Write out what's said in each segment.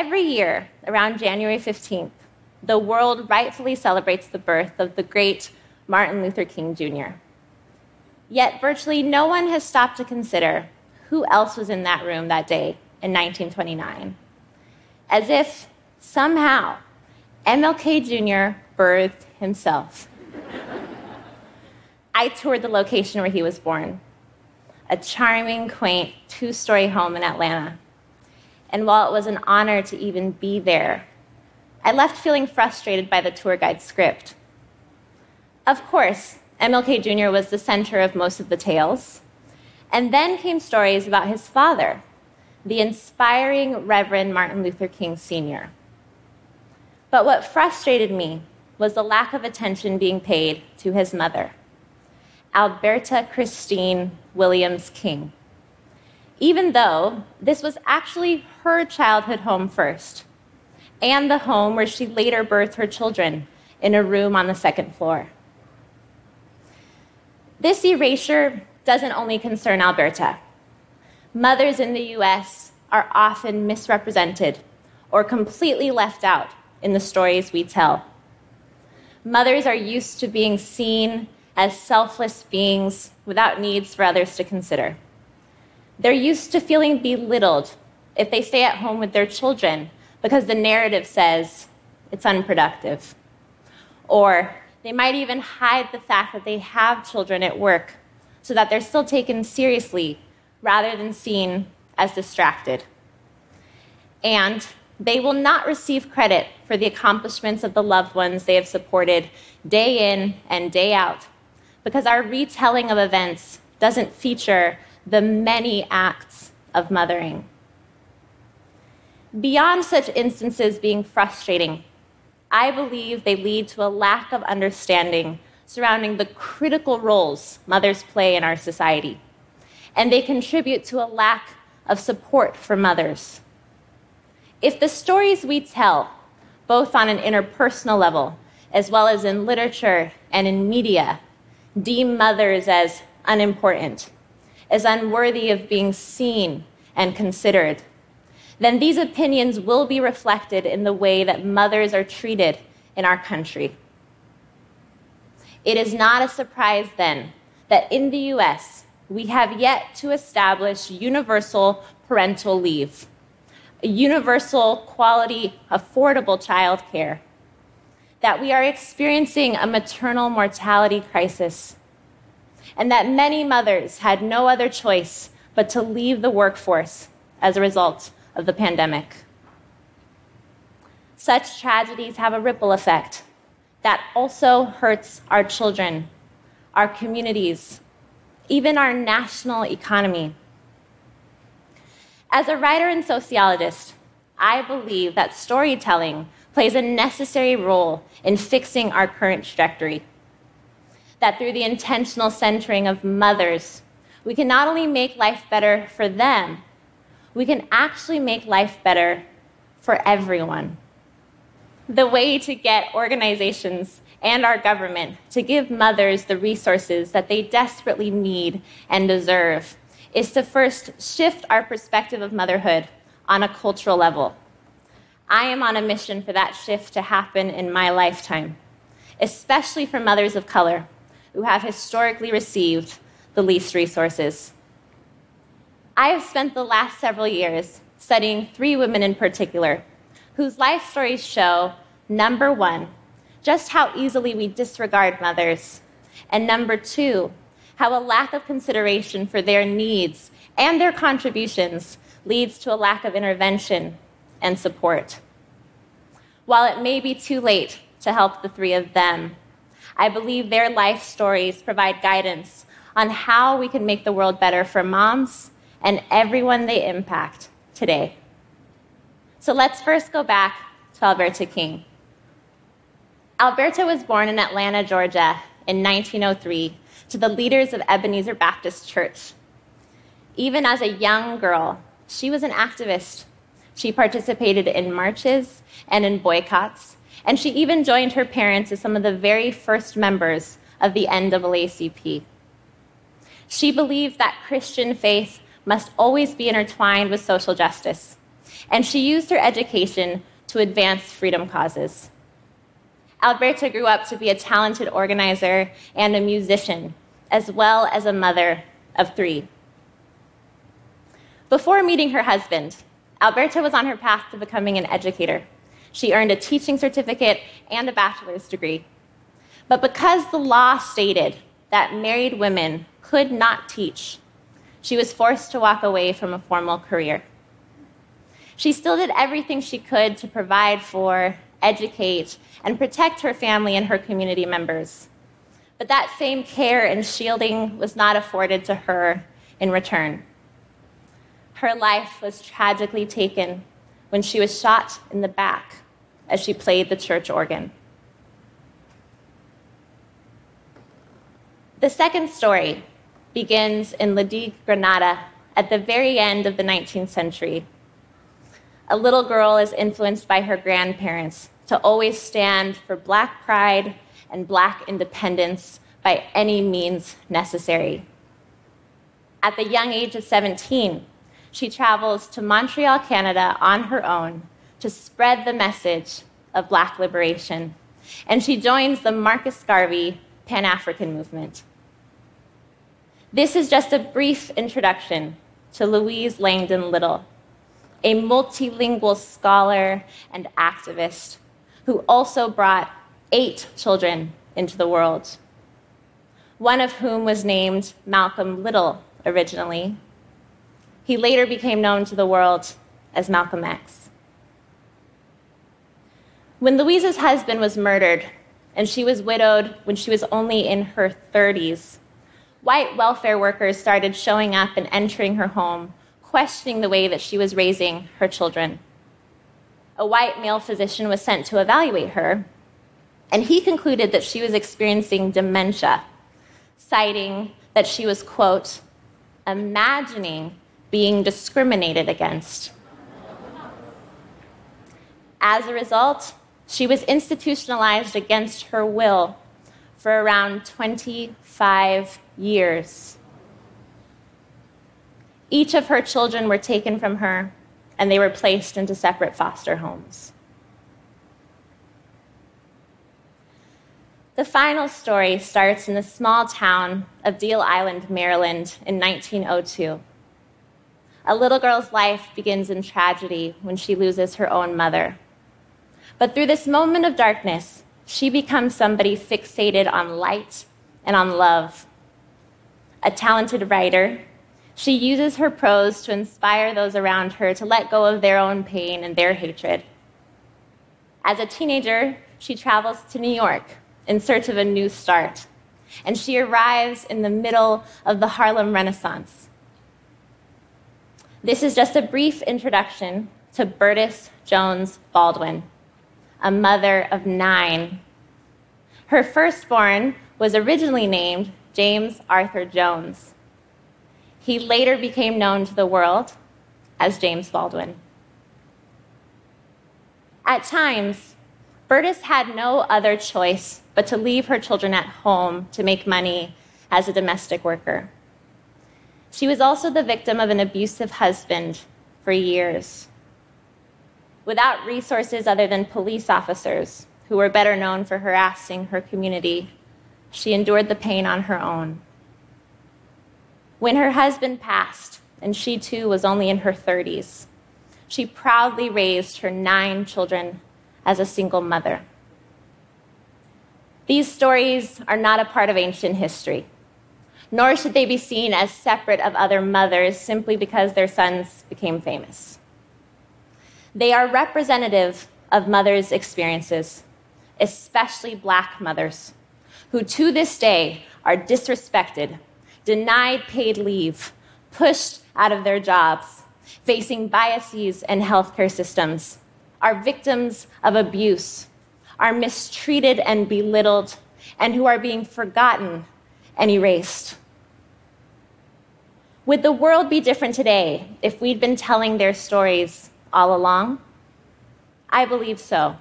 every year, around January 15th, the world rightfully celebrates the birth of the great Martin Luther King Jr. Yet, virtually no one has stopped to consider who else was in that room that day in 1929. As if somehow MLK Jr. birthed himself. I toured the location where he was born a charming, quaint two story home in Atlanta. And while it was an honor to even be there, I left feeling frustrated by the tour guide script. Of course, MLK Jr. was the center of most of the tales. And then came stories about his father, the inspiring Reverend Martin Luther King Sr. But what frustrated me was the lack of attention being paid to his mother, Alberta Christine Williams King. Even though this was actually her childhood home first, and the home where she later birthed her children in a room on the second floor. This erasure doesn't only concern Alberta. Mothers in the US are often misrepresented or completely left out in the stories we tell. Mothers are used to being seen as selfless beings without needs for others to consider. They're used to feeling belittled if they stay at home with their children because the narrative says it's unproductive. Or they might even hide the fact that they have children at work so that they're still taken seriously rather than seen as distracted. And they will not receive credit for the accomplishments of the loved ones they have supported day in and day out because our retelling of events doesn't feature the many acts of mothering. Beyond such instances being frustrating, I believe they lead to a lack of understanding surrounding the critical roles mothers play in our society. And they contribute to a lack of support for mothers. If the stories we tell, both on an interpersonal level as well as in literature and in media, deem mothers as unimportant, as unworthy of being seen and considered, then these opinions will be reflected in the way that mothers are treated in our country. It is not a surprise then that in the US, we have yet to establish universal parental leave, a universal, quality, affordable childcare, that we are experiencing a maternal mortality crisis, and that many mothers had no other choice but to leave the workforce as a result of the pandemic. Such tragedies have a ripple effect that also hurts our children, our communities, even our national economy. As a writer and sociologist, I believe that storytelling plays a necessary role in fixing our current trajectory. That through the intentional centering of mothers, we can not only make life better for them, we can actually make life better for everyone. The way to get organizations and our government to give mothers the resources that they desperately need and deserve is to first shift our perspective of motherhood on a cultural level. I am on a mission for that shift to happen in my lifetime, especially for mothers of color who have historically received the least resources. I have spent the last several years studying three women in particular whose life stories show number one, just how easily we disregard mothers, and number two, how a lack of consideration for their needs and their contributions leads to a lack of intervention and support. While it may be too late to help the three of them, I believe their life stories provide guidance on how we can make the world better for moms and everyone they impact today. So let's first go back to Alberta King. Alberta was born in Atlanta, Georgia in 1903 to the leaders of Ebenezer Baptist Church. Even as a young girl, she was an activist. She participated in marches and in boycotts, and she even joined her parents as some of the very first members of the NAACP. She believed that Christian faith must always be intertwined with social justice. and she used her education to advance freedom causes. Alberta grew up to be a talented organizer and a musician, as well as a mother of three. Before meeting her husband, Alberta was on her path to becoming an educator. She earned a teaching certificate and a bachelor's degree. But because the law stated that married women could not teach, she was forced to walk away from a formal career. She still did everything she could to provide for, educate, and protect her family and her community members. But that same care and shielding was not afforded to her in return. Her life was tragically taken when she was shot in the back as she played the church organ. The second story begins in La Digue, Grenada, at the very end of the 19th century. A little girl is influenced by her grandparents to always stand for Black pride and Black independence by any means necessary. At the young age of 17, she travels to Montreal, Canada on her own to spread the message of Black liberation, and she joins the Marcus Garvey Pan African movement. This is just a brief introduction to Louise Langdon Little, a multilingual scholar and activist who also brought eight children into the world, one of whom was named Malcolm Little originally. He later became known to the world as Malcolm X. When Louise's husband was murdered, and she was widowed when she was only in her 30s, white welfare workers started showing up and entering her home, questioning the way that she was raising her children. A white male physician was sent to evaluate her, and he concluded that she was experiencing dementia, citing that she was, quote, imagining being discriminated against. As a result, she was institutionalized against her will for around 25 years. Each of her children were taken from her and they were placed into separate foster homes. The final story starts in the small town of Deal Island, Maryland, in 1902. A little girl's life begins in tragedy when she loses her own mother. But through this moment of darkness, she becomes somebody fixated on light and on love a talented writer, she uses her prose to inspire those around her to let go of their own pain and their hatred. As a teenager, she travels to New York in search of a new start, and she arrives in the middle of the Harlem Renaissance. This is just a brief introduction to Berdis Jones Baldwin, a mother of nine. Her firstborn was originally named James Arthur Jones. He later became known to the world as James Baldwin. At times, Berdis had no other choice but to leave her children at home to make money as a domestic worker. She was also the victim of an abusive husband for years. Without resources other than police officers, who were better known for harassing her community, she endured the pain on her own. When her husband passed, and she too was only in her 30s, she proudly raised her nine children as a single mother. These stories are not a part of ancient history, nor should they be seen as separate of other mothers simply because their sons became famous. They are representative of mothers' experiences, especially black mothers who to this day are disrespected, denied paid leave, pushed out of their jobs, facing biases in healthcare systems, are victims of abuse, are mistreated and belittled, and who are being forgotten and erased. Would the world be different today if we'd been telling their stories all along? I believe so.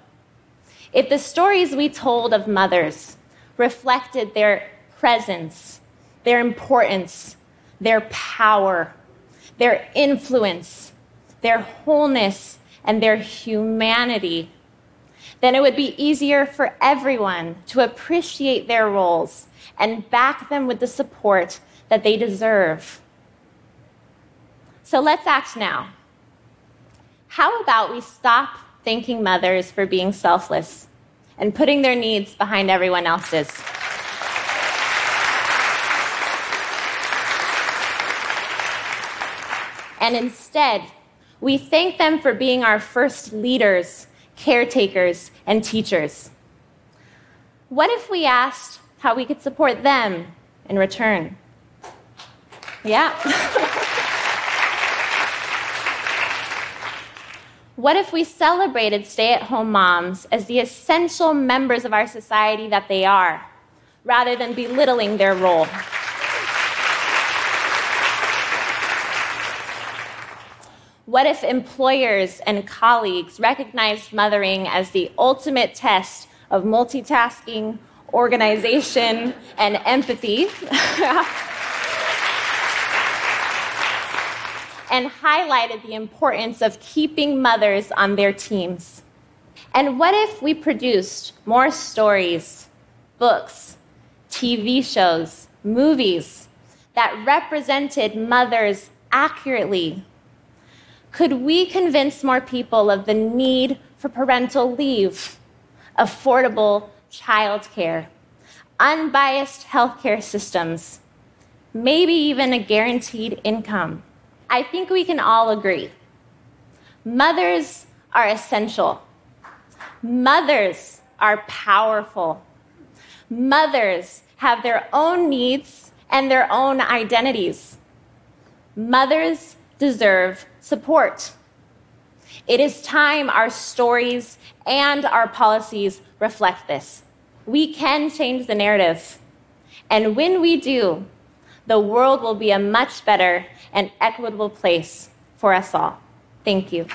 If the stories we told of mothers reflected their presence, their importance, their power, their influence, their wholeness, and their humanity, then it would be easier for everyone to appreciate their roles and back them with the support that they deserve. So let's act now. How about we stop thanking mothers for being selfless and putting their needs behind everyone else's? And instead, we thank them for being our first leaders, caretakers, and teachers. What if we asked how we could support them in return? Yeah. what if we celebrated stay at home moms as the essential members of our society that they are, rather than belittling their role? What if employers and colleagues recognized mothering as the ultimate test of multitasking, organization, and empathy? and highlighted the importance of keeping mothers on their teams. And what if we produced more stories, books, TV shows, movies that represented mothers accurately could we convince more people of the need for parental leave, affordable childcare, unbiased healthcare systems, maybe even a guaranteed income? I think we can all agree. Mothers are essential. Mothers are powerful. Mothers have their own needs and their own identities. Mothers deserve support. It is time our stories and our policies reflect this. We can change the narrative. And when we do, the world will be a much better and equitable place for us all. Thank you.